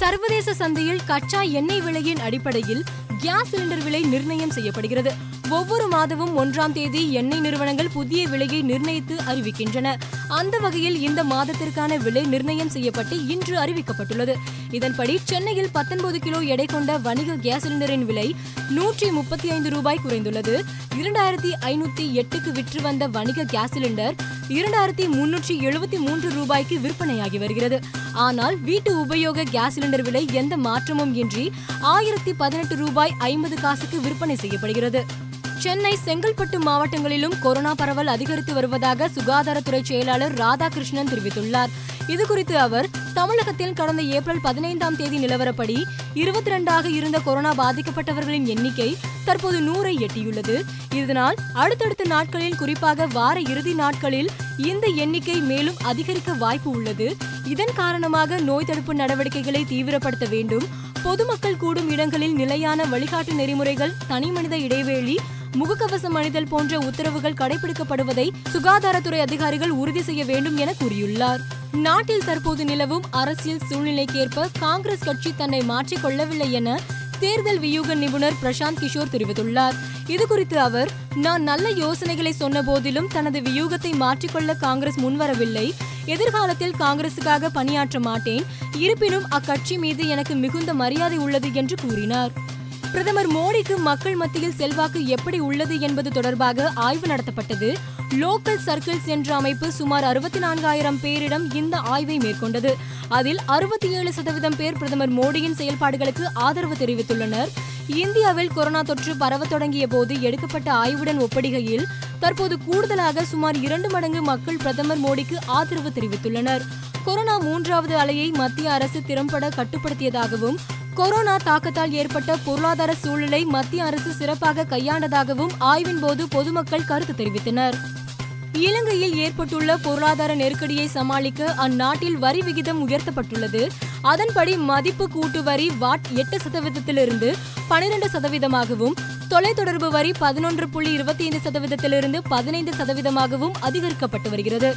சர்வதேச சந்தையில் கச்சா எண்ணெய் விலையின் அடிப்படையில் கேஸ் சிலிண்டர் விலை நிர்ணயம் செய்யப்படுகிறது. ஒவ்வொரு மாதமும் ஒன்றாம் தேதி எண்ணெய் நிறுவனங்கள் புதிய விலையை நிர்ணயித்து அறிவிக்கின்றன. அந்த வகையில் இந்த மாதத்திற்கான விலை நிர்ணயம் செய்யப்பட்டு இன்று அறிவிக்கப்பட்டுள்ளது. இதன்படி சென்னையில் பத்தொன்பது கிலோ எடை கொண்ட வணிக கேஸ் சிலிண்டரின் விலை நூற்றி முப்பத்தி ஐந்து ரூபாய் குறைந்துள்ளது. இரண்டாயிரத்தி ஐநூத்தி எட்டுக்கு விற்று வந்த வணிக கேஸ் சிலிண்டர் இரண்டாயிரத்தி முன்னூற்றி எழுபத்தி மூன்று ரூபாய்க்கு விற்பனையாகி வருகிறது. ஆனால் வீட்டு உபயோக கேஸ் சிலிண்டர் விலை எந்த மாற்றமும் இன்றி ஆயிரத்தி பதினெட்டு ரூபாய் ஐம்பது காசுக்கு விற்பனை செய்யப்படுகிறது. சென்னை செங்கல்பட்டு மாவட்டங்களிலும் கொரோனா பரவல் அதிகரித்து வருவதாக சுகாதாரத்துறை செயலாளர் ராதாகிருஷ்ணன் தெரிவித்துள்ளார். இதுகுறித்து அவர் தமிழகத்தில் கடந்த ஏப்ரல் பதினைந்தாம் தேதி நிலவரப்படி இருபத்தி ரெண்டாக இருந்த கொரோனா பாதிக்கப்பட்டவர்களின் எண்ணிக்கை தற்போது நூறை எட்டியுள்ளது. இதனால் அடுத்தடுத்த நாட்களில் குறிப்பாக வார இறுதி நாட்களில் இந்த எண்ணிக்கை மேலும் அதிகரிக்க வாய்ப்பு உள்ளது. இதன் காரணமாக நோய் தடுப்பு நடவடிக்கைகளை தீவிரப்படுத்த வேண்டும். பொதுமக்கள் கூடும் இடங்களில் நிலையான வழிகாட்டு நெறிமுறைகள் தனிமனித இடைவெளி முகக்கவசம் அணிதல் போன்ற உத்தரவுகள் கடைபிடிக்கப்படுவதை சுகாதாரத்துறை அதிகாரிகள் உறுதி செய்ய வேண்டும் என கூறியுள்ளார். நாட்டில் தற்போது நிலவும் அரசியல் சூழ்நிலைக்கேற்ப காங்கிரஸ் கட்சி தன்னை மாற்றிக்கொள்ளவில்லை என தேர்தல் வியூக நிபுணர் பிரசாந்த் கிஷோர் தெரிவித்துள்ளார். இதுகுறித்து அவர் நான் நல்ல யோசனைகளை சொன்ன போதிலும் தனது வியூகத்தை மாற்றிக்கொள்ள காங்கிரஸ் முன்வரவில்லை. எதிர்காலத்தில் காங்கிரசுக்காக பணியாற்ற மாட்டேன். இருப்பினும் அக்கட்சி மீது எனக்கு மிகுந்த மரியாதை உள்ளது என்று கூறினார். பிரதமர் மோடிக்கு மக்கள் மத்தியில் செல்வாக்கு எப்படி உள்ளது என்பது தொடர்பாக ஆய்வு நடத்தப்பட்டது. லோக்கல் சர்க்கிள்ஸ் என்ற அமைப்பு சுமார் அறுபத்தி நான்காயிரம் பேரிடம் இந்த ஆய்வை மேற்கொண்டது. அதில் அறுபத்தி ஏழு சதவீதம் பேர் பிரதமர் மோடியின் செயல்பாடுகளுக்கு ஆதரவு தெரிவித்துள்ளனர். இந்தியாவில் கொரோனா தொற்று பரவ தொடங்கிய போது எடுக்கப்பட்ட ஆய்வுடன் ஒப்பிடுகையில் தற்போது கூடுதலாக சுமார் இரண்டு மடங்கு மக்கள் பிரதமர் மோடிக்கு ஆதரவு தெரிவித்துள்ளனர். கொரோனா மூன்றாவது அலையை மத்திய அரசு திறம்பட கட்டுப்படுத்தியதாகவும் கொரோனா தாக்கத்தால் ஏற்பட்ட பொருளாதார சூழலை மத்திய அரசு சிறப்பாக கையாண்டதாகவும் ஆய்வின் போது பொதுமக்கள் கருத்து தெரிவித்தனர். இலங்கையில் ஏற்பட்டுள்ள பொருளாதார நெருக்கடியை சமாளிக்க அந்நாட்டில் வரி விகிதம் உயர்த்தப்பட்டுள்ளது. அதன்படி மதிப்பு கூட்டு வரி வாட் எட்டு சதவீதத்திலிருந்து பனிரெண்டு சதவீதமாகவும் தொலைத்தொடர்பு வரி பதினொன்று புள்ளி இருபத்தி ஐந்து சதவீதத்திலிருந்து பதினைந்து சதவீதமாகவும் அதிகரிக்கப்பட்டு வருகிறது.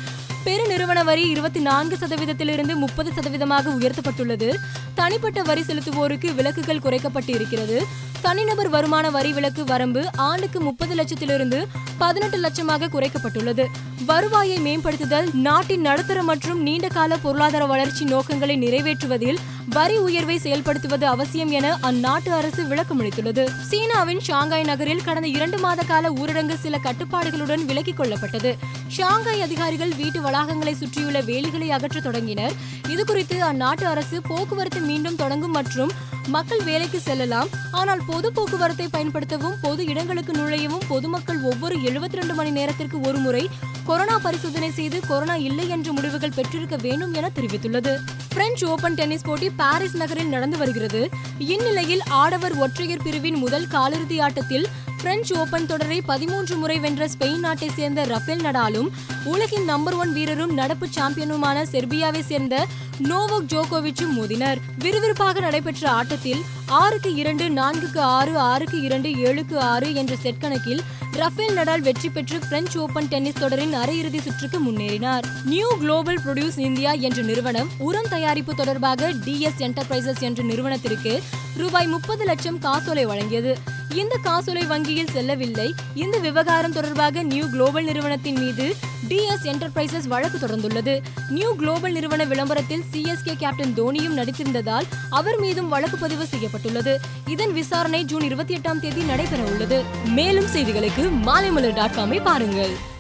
பெருநிறுவன வரி இருபத்தி நான்கு சதவீதத்திலிருந்து முப்பது சதவீதமாக உயர்த்தப்பட்டுள்ளது. தனிப்பட்ட வரி செலுத்துவோருக்கு விலக்குகள் குறைக்கப்பட்டு இருக்கிறது தனிநபர் வருமான வரி விலக்கு வரம்பு ஆண்டுக்கு முப்பது லட்சத்திலிருந்து பதினெட்டு லட்சமாக குறைக்கப்பட்டுள்ளது. வருவாயை மேம்படுத்துதல் நாட்டின் நடுத்தர மற்றும் நீண்டகால பொருளாதார வளர்ச்சி நோக்கங்களை நிறைவேற்றுவதில் வரி உயர்வை செயல்படுத்துவது அவசியம் என அந்நாட்டு அரசு விளக்கமளித்துள்ளது. சீனாவின் ஷாங்காய் நகரில் கடந்த இரண்டு மாத கால ஊரடங்கு சில கட்டுப்பாடுகளுடன் விலக்கிக் கொள்ளப்பட்டது. ஷாங்காய் அதிகாரிகள் வீட்டு வளாகங்களை சுற்றியுள்ள வேலிகளை அகற்ற தொடங்கினர். இதுகுறித்து அந்நாட்டு அரசு போக்குவரத்து மீண்டும் தொடங்கும் மற்றும் மக்கள் வேலைக்கு செல்லலாம். ஆனால் பொது போக்குவரத்தை பயன்படுத்தவும் பொது இடங்களுக்கு நுழையவும் பொதுமக்கள் ஒவ்வொரு எழுபத்தி ரெண்டு மணி நேரத்திற்கு ஒரு முறை கொரோனா பரிசோதனை செய்து கொரோனா இல்லை என்ற முடிவுகள் பெற்றிருக்க வேண்டும் என தெரிவித்துள்ளது. பிரெஞ்சு ஓபன் டென்னிஸ் போட்டி பாரிஸ் நகரில் நடந்து வருகிறது. இந்நிலையில் ஆடவர் ஒற்றையர் பிரிவின் முதல் காலிறுதி ஆட்டத்தில் பிரெஞ்சு ஓபன் தொடரை பதிமூன்று முறை வென்ற ஸ்பெயின் நாட்டை சேர்ந்த ரஃபேல் நடாலும் உலகின் நம்பர் ஒன் வீரரும் நடப்பு சாம்பியனுமான செர்பியாவை சேர்ந்த நோவோக் ஜோகோவிச்சும் மோதினர். விறுவிறுப்பாக நடைபெற்ற ஆட்டத்தில் ஆறுக்கு இரண்டு நான்குக்கு ஆறு ஆறுக்கு இரண்டு ஏழுக்கு ஆறு என்ற செட் கணக்கில் ரஃபேல் நடால் வெற்றி பெற்று பிரெஞ்சு ஓபன் டென்னிஸ் தொடரின் அரையிறுதி சுற்றுக்கு முன்னேறினார். நியூ குளோபல் ப்ரொடியூஸ் இந்தியா என்ற நிறுவனம் உரம் தயாரிப்பு தொடர்பாக டிஎஸ் என்டர்பிரைசஸ் என்ற நிறுவனத்திற்கு ரூபாய் முப்பது லட்சம் காசோலை வழங்கியது. இந்த காசோலை வங்கியில் செல்லவில்லை. இந்த விவகாரம் தொடர்பாக நியூ குளோபல் நிறுவனத்தின் மீது டிஎஸ் என்டர்பிரைசஸ் வழக்கு தொடர்ந்துள்ளது. நியூ குளோபல் நிறுவன விளம்பரத்தில் சிஎஸ்கே கேப்டன் தோனியும் நடித்திருந்ததால் அவர் மீதும் வழக்கு பதிவு செய்யப்பட்டுள்ளது. இதன் விசாரணை ஜூன் இருபத்தி எட்டாம் தேதி நடைபெற உள்ளது மேலும் செய்திகளுக்கு மாலைமலர் டாட் காமை பாருங்கள்.